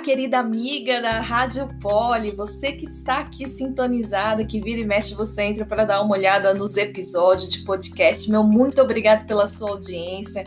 querida amiga da Rádio Poli, você que está aqui sintonizada, que vira e mexe, você entra para dar uma olhada nos episódios de podcast. Meu muito obrigado pela sua audiência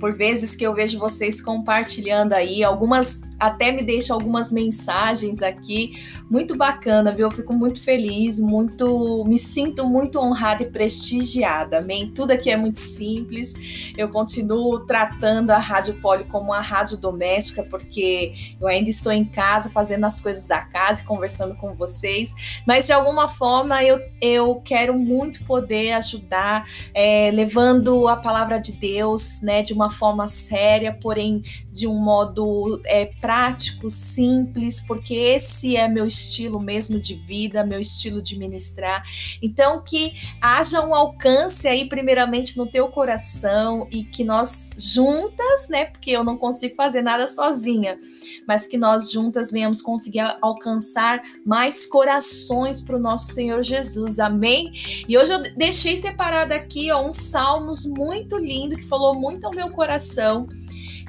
por vezes que eu vejo vocês compartilhando aí, algumas até me deixam algumas mensagens aqui, muito bacana, viu? Eu fico muito feliz, muito, me sinto muito honrada e prestigiada, amém? Tudo aqui é muito simples. Eu continuo tratando a Rádio Poli como uma rádio doméstica, porque eu ainda estou em casa fazendo as coisas da casa e conversando com vocês, mas de alguma forma eu, eu quero muito poder ajudar, é, levando a palavra de Deus, né, de uma uma forma séria, porém de um modo é, prático, simples, porque esse é meu estilo mesmo de vida, meu estilo de ministrar. Então, que haja um alcance aí, primeiramente, no teu coração e que nós juntas, né, porque eu não consigo fazer nada sozinha, mas que nós juntas venhamos conseguir alcançar mais corações para o nosso Senhor Jesus. Amém? E hoje eu deixei separado aqui ó, uns salmos muito lindo que falou muito ao meu coração.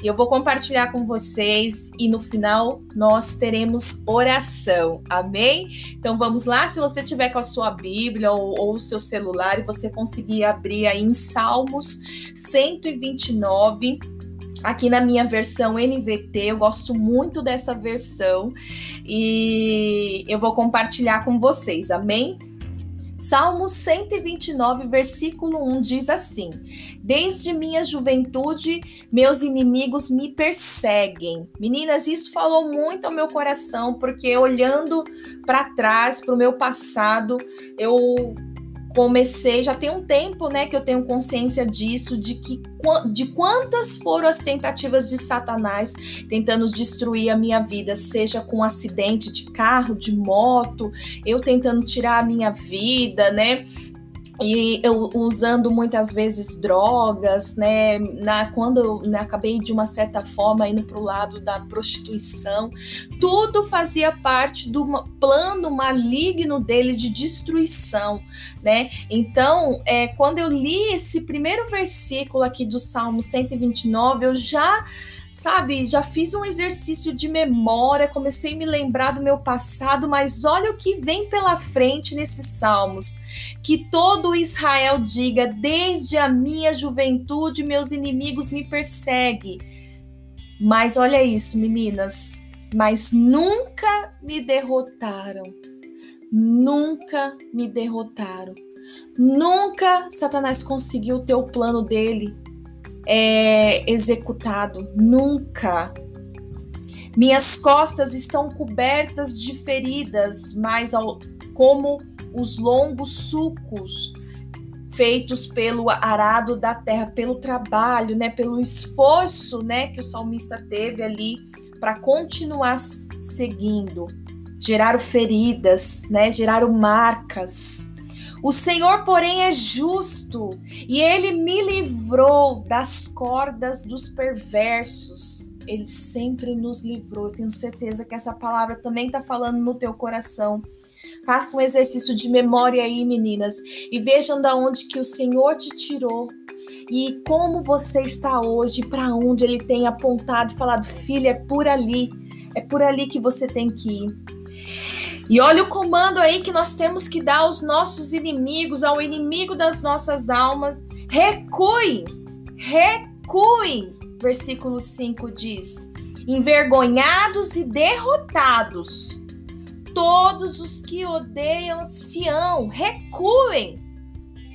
E eu vou compartilhar com vocês e no final nós teremos oração. Amém? Então vamos lá, se você tiver com a sua Bíblia ou, ou o seu celular e você conseguir abrir aí em Salmos 129, aqui na minha versão NVT, eu gosto muito dessa versão e eu vou compartilhar com vocês. Amém? Salmo 129, versículo 1 diz assim: Desde minha juventude, meus inimigos me perseguem. Meninas, isso falou muito ao meu coração, porque olhando para trás, para o meu passado, eu comecei, já tem um tempo, né, que eu tenho consciência disso, de que de quantas foram as tentativas de Satanás tentando destruir a minha vida, seja com um acidente de carro, de moto, eu tentando tirar a minha vida, né? E eu usando muitas vezes drogas, né? Na, quando eu né, acabei de uma certa forma indo para o lado da prostituição, tudo fazia parte do plano maligno dele de destruição, né? Então, é, quando eu li esse primeiro versículo aqui do Salmo 129, eu já sabe, já fiz um exercício de memória, comecei a me lembrar do meu passado, mas olha o que vem pela frente nesses salmos. Que todo Israel diga: desde a minha juventude meus inimigos me perseguem. Mas olha isso, meninas, mas nunca me derrotaram. Nunca me derrotaram. Nunca Satanás conseguiu ter o plano dele é, executado, nunca. Minhas costas estão cobertas de feridas, mas ao, como os longos sulcos feitos pelo arado da terra, pelo trabalho, né, pelo esforço, né, que o salmista teve ali para continuar seguindo. Geraram feridas, né, geraram marcas. O Senhor, porém, é justo e ele me livrou das cordas dos perversos. Ele sempre nos livrou. Eu tenho certeza que essa palavra também está falando no teu coração. Faça um exercício de memória aí, meninas, e vejam da onde que o Senhor te tirou e como você está hoje, para onde Ele tem apontado e falado, filha, é por ali, é por ali que você tem que ir. E olha o comando aí que nós temos que dar aos nossos inimigos, ao inimigo das nossas almas. Recue, recue. Versículo 5 diz: Envergonhados e derrotados, todos os que odeiam Sião, recuem,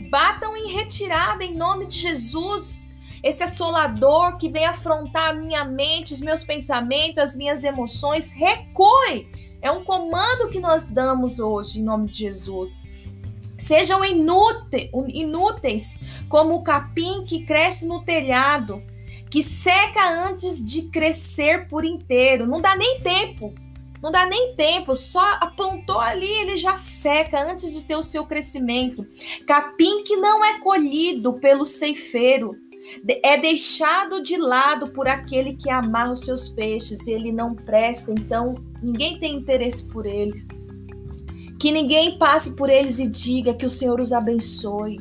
batam em retirada em nome de Jesus. Esse assolador que vem afrontar a minha mente, os meus pensamentos, as minhas emoções, recue é um comando que nós damos hoje em nome de Jesus. Sejam inúteis, como o capim que cresce no telhado, que seca antes de crescer por inteiro. Não dá nem tempo. Não dá nem tempo, só apontou ali, ele já seca antes de ter o seu crescimento. Capim que não é colhido pelo ceifeiro, é deixado de lado por aquele que amarra os seus peixes e ele não presta, então ninguém tem interesse por eles. Que ninguém passe por eles e diga que o Senhor os abençoe.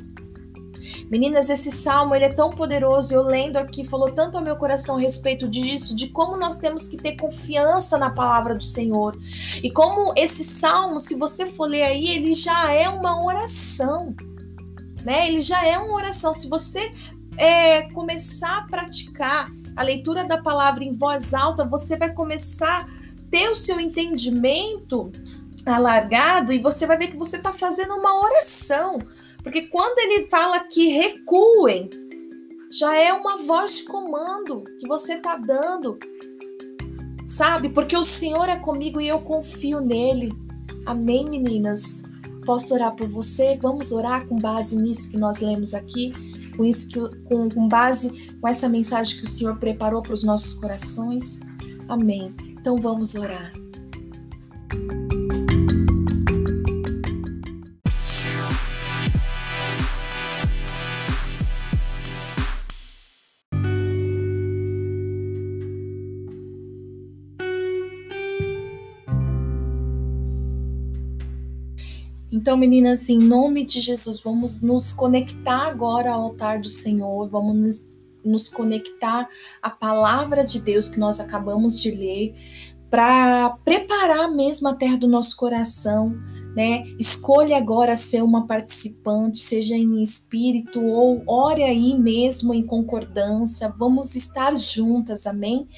Meninas, esse salmo ele é tão poderoso. Eu lendo aqui falou tanto ao meu coração a respeito disso, de como nós temos que ter confiança na palavra do Senhor. E como esse salmo, se você for ler aí, ele já é uma oração, né? Ele já é uma oração. Se você é, começar a praticar a leitura da palavra em voz alta, você vai começar a ter o seu entendimento alargado e você vai ver que você está fazendo uma oração. Porque quando ele fala que recuem, já é uma voz de comando que você está dando, sabe? Porque o Senhor é comigo e eu confio nele. Amém, meninas? Posso orar por você? Vamos orar com base nisso que nós lemos aqui, com isso que com, com base com essa mensagem que o Senhor preparou para os nossos corações. Amém. Então vamos orar. Então, meninas, em nome de Jesus, vamos nos conectar agora ao altar do Senhor, vamos nos, nos conectar à palavra de Deus que nós acabamos de ler, para preparar mesmo a terra do nosso coração, né? Escolha agora ser uma participante, seja em espírito ou ore aí mesmo em concordância. Vamos estar juntas, amém?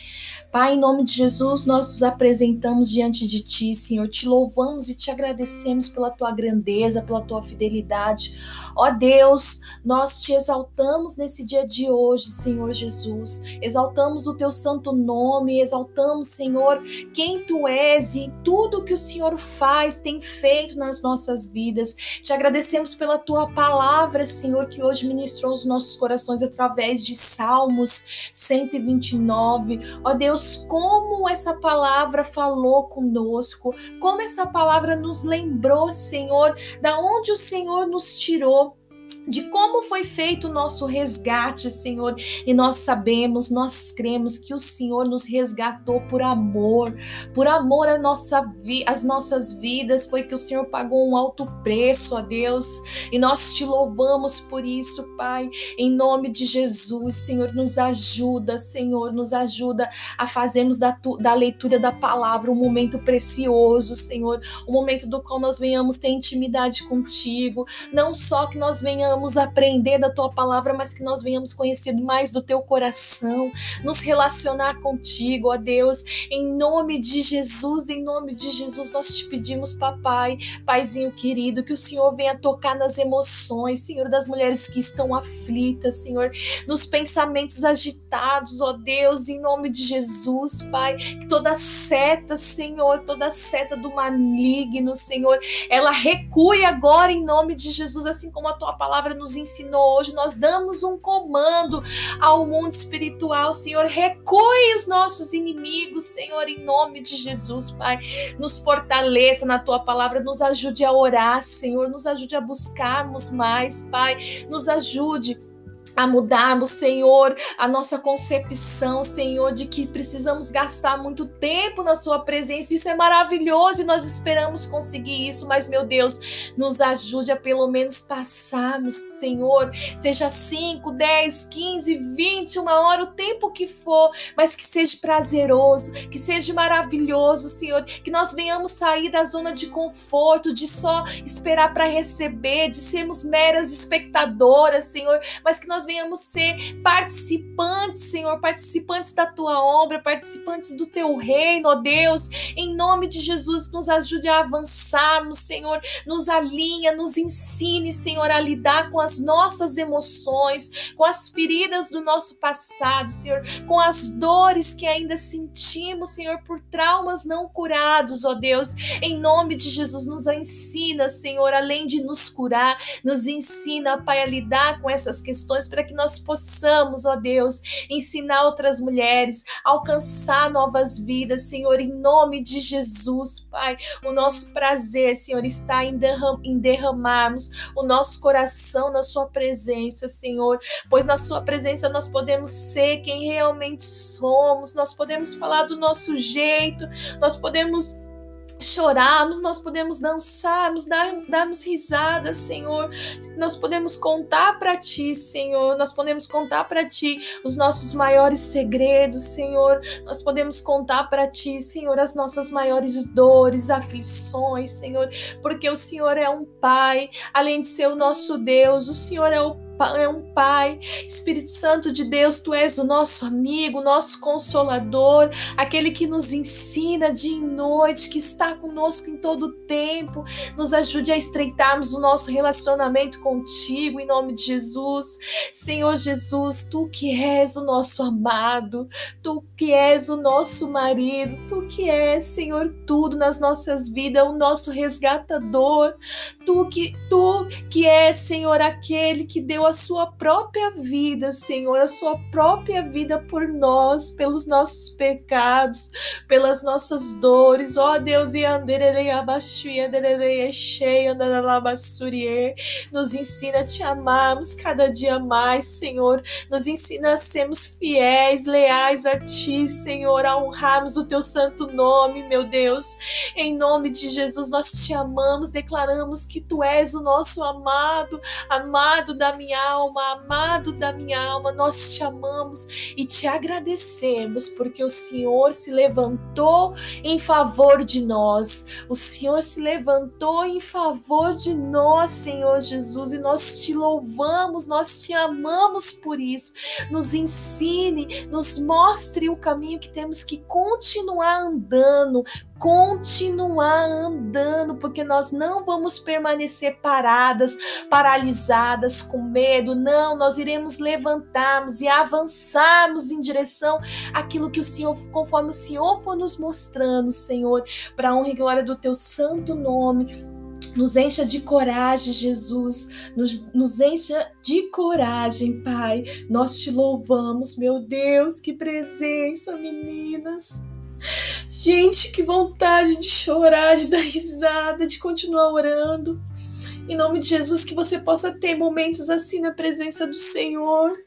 Pai, em nome de Jesus, nós nos apresentamos diante de Ti, Senhor. Te louvamos e te agradecemos pela Tua grandeza, pela Tua fidelidade. Ó Deus, nós te exaltamos nesse dia de hoje, Senhor Jesus. Exaltamos o Teu santo nome, exaltamos, Senhor, quem Tu és e tudo que o Senhor faz, tem feito nas nossas vidas. Te agradecemos pela Tua palavra, Senhor, que hoje ministrou os nossos corações através de Salmos 129. Ó Deus, Deus, como essa palavra falou conosco, como essa palavra nos lembrou, Senhor, da onde o Senhor nos tirou de como foi feito o nosso resgate, Senhor. E nós sabemos, nós cremos que o Senhor nos resgatou por amor, por amor à nossa vi às nossas vidas, foi que o Senhor pagou um alto preço, ó Deus. E nós te louvamos por isso, Pai. Em nome de Jesus, Senhor, nos ajuda, Senhor, nos ajuda a fazermos da, da leitura da palavra um momento precioso, Senhor, um momento do qual nós venhamos ter intimidade contigo, não só que nós venhamos venhamos aprender da tua palavra, mas que nós venhamos conhecer mais do teu coração, nos relacionar contigo, ó Deus, em nome de Jesus, em nome de Jesus, nós te pedimos, papai, paizinho querido, que o Senhor venha tocar nas emoções, Senhor, das mulheres que estão aflitas, Senhor, nos pensamentos agitados, ó Deus, em nome de Jesus, Pai, que toda seta, Senhor, toda seta do maligno, Senhor, ela recue agora em nome de Jesus, assim como a tua palavra palavra nos ensinou hoje, nós damos um comando ao mundo espiritual, Senhor. Recue os nossos inimigos, Senhor, em nome de Jesus, Pai. Nos fortaleça na tua palavra, nos ajude a orar, Senhor, nos ajude a buscarmos mais, Pai. Nos ajude a mudarmos, Senhor, a nossa concepção, Senhor, de que precisamos gastar muito tempo na Sua presença. Isso é maravilhoso e nós esperamos conseguir isso, mas, meu Deus, nos ajude a pelo menos passarmos, Senhor, seja 5, 10, 15, 20, uma hora, o tempo que for, mas que seja prazeroso, que seja maravilhoso, Senhor, que nós venhamos sair da zona de conforto, de só esperar para receber, de sermos meras espectadoras, Senhor, mas que nós nós venhamos ser participantes, Senhor, participantes da tua obra, participantes do teu reino, ó Deus. Em nome de Jesus, nos ajude a avançarmos, Senhor, nos alinha, nos ensine, Senhor, a lidar com as nossas emoções, com as feridas do nosso passado, Senhor, com as dores que ainda sentimos, Senhor, por traumas não curados, ó Deus. Em nome de Jesus, nos ensina, Senhor, além de nos curar, nos ensina, Pai, a lidar com essas questões para que nós possamos, ó Deus, ensinar outras mulheres, alcançar novas vidas, Senhor, em nome de Jesus, Pai. O nosso prazer, Senhor, está em, derram em derramarmos o nosso coração na Sua presença, Senhor, pois na Sua presença nós podemos ser quem realmente somos, nós podemos falar do nosso jeito, nós podemos chorarmos, nós podemos dançarmos, dar, darmos risadas, Senhor. Nós podemos contar para Ti, Senhor. Nós podemos contar para Ti os nossos maiores segredos, Senhor. Nós podemos contar para Ti, Senhor, as nossas maiores dores, aflições, Senhor, porque o Senhor é um Pai, além de ser o nosso Deus, o Senhor é o é um Pai. Espírito Santo de Deus, tu és o nosso amigo, nosso consolador, aquele que nos ensina dia e noite, que está conosco em todo o tempo. Nos ajude a estreitarmos o nosso relacionamento contigo, em nome de Jesus. Senhor Jesus, tu que és o nosso amado, tu que és o nosso marido, tu que és, Senhor, tudo nas nossas vidas, o nosso resgatador, tu que tu que és, Senhor, aquele que deu a sua própria vida, Senhor, a sua própria vida por nós, pelos nossos pecados, pelas nossas dores. Ó oh, Deus, nos ensina a te amarmos cada dia mais, Senhor. Nos ensina a sermos fiéis, leais a ti, Senhor, a honrarmos o teu santo nome, meu Deus. Em nome de Jesus, nós te amamos, declaramos que tu és o nosso amado, amado da minha alma, amado da minha alma, nós te amamos e te agradecemos porque o Senhor se levantou em favor de nós. O Senhor se levantou em favor de nós, Senhor Jesus, e nós te louvamos, nós te amamos por isso. Nos ensine, nos mostre o caminho que temos que continuar andando, continuar andando, porque nós não vamos permanecer paradas, paralisadas, com medo. Não, nós iremos levantarmos e avançarmos em direção àquilo que o Senhor, conforme o Senhor for nos mostrando, Senhor, para honra e glória do teu santo nome. Nos encha de coragem, Jesus. Nos, nos encha de coragem, Pai. Nós te louvamos, meu Deus. Que presença, meninas. Gente, que vontade de chorar, de dar risada, de continuar orando. Em nome de Jesus, que você possa ter momentos assim na presença do Senhor.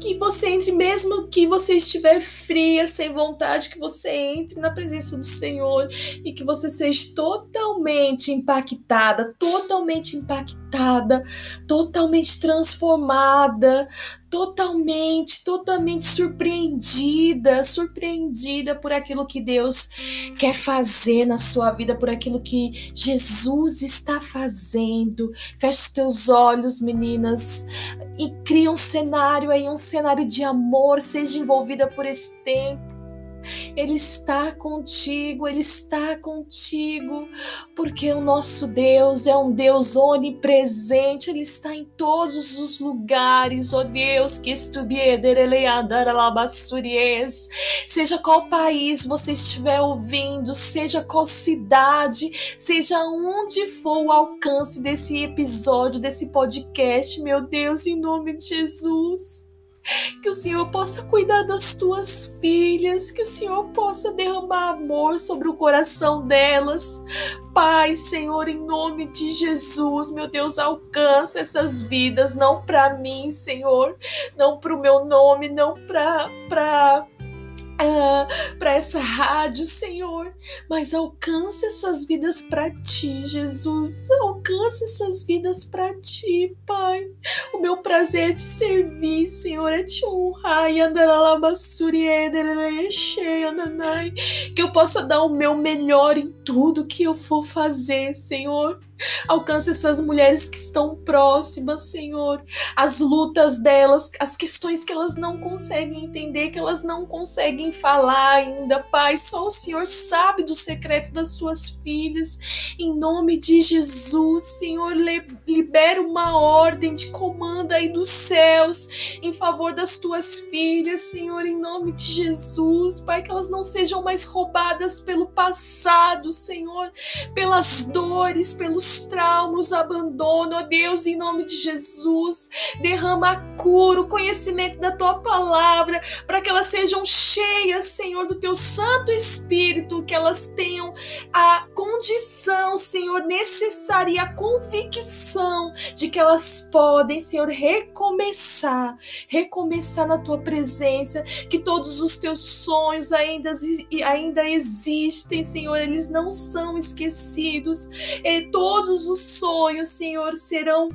Que você entre, mesmo que você estiver fria, sem vontade, que você entre na presença do Senhor e que você seja totalmente impactada, totalmente impactada, totalmente transformada, totalmente, totalmente surpreendida, surpreendida por aquilo que Deus quer fazer na sua vida, por aquilo que Jesus está fazendo. Feche os teus olhos, meninas, e cria um cenário aí, um cenário de amor, seja envolvida por esse tempo ele está contigo, Ele está contigo, porque o nosso Deus é um Deus onipresente, Ele está em todos os lugares, ó oh Deus, que seja qual país você estiver ouvindo, seja qual cidade, seja onde for o alcance desse episódio, desse podcast, meu Deus, em nome de Jesus. Que o Senhor possa cuidar das tuas filhas, que o Senhor possa derramar amor sobre o coração delas. Pai, Senhor, em nome de Jesus, meu Deus, alcança essas vidas, não para mim, Senhor, não para o meu nome, não para ah, para essa rádio, Senhor, mas alcance essas vidas para ti, Jesus. Alcance essas vidas para ti, Pai. O meu prazer é te servir, Senhor, é te honrar. Que eu possa dar o meu melhor em tudo que eu for fazer, Senhor. Alcance essas mulheres que estão próximas, Senhor. As lutas delas, as questões que elas não conseguem entender, que elas não conseguem falar ainda, Pai. Só o Senhor sabe do secreto das suas filhas. Em nome de Jesus, Senhor, libera uma ordem de comando aí dos céus em favor das tuas filhas, Senhor, em nome de Jesus, Pai, que elas não sejam mais roubadas pelo passado, Senhor, pelas dores, pelos os traumas, abandono, ó Deus, em nome de Jesus. Derrama a cura, o conhecimento da tua palavra, para que elas sejam cheias, Senhor, do teu Santo Espírito, que elas tenham a condição, Senhor, necessária a convicção de que elas podem, Senhor, recomeçar, recomeçar na tua presença, que todos os teus sonhos ainda, ainda existem, Senhor, eles não são esquecidos, e todos os sonhos, Senhor, serão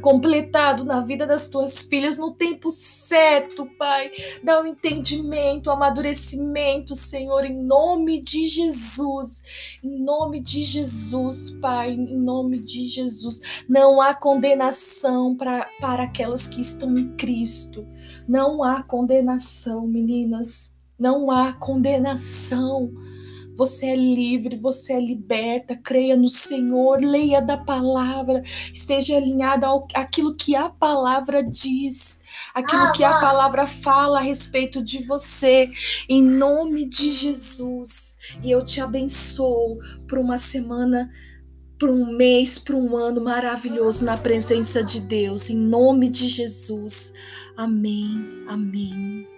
completado na vida das tuas filhas no tempo certo, Pai. Dá o um entendimento, o um amadurecimento, Senhor, em nome de Jesus. Em nome de Jesus, Pai, em nome de Jesus. Não há condenação pra, para aquelas que estão em Cristo. Não há condenação, meninas. Não há condenação. Você é livre, você é liberta. Creia no Senhor, leia da palavra, esteja alinhada ao aquilo que a palavra diz, aquilo ah, que a palavra fala a respeito de você, em nome de Jesus. E eu te abençoo por uma semana para um mês, para um ano maravilhoso na presença de Deus, em nome de Jesus. Amém, amém.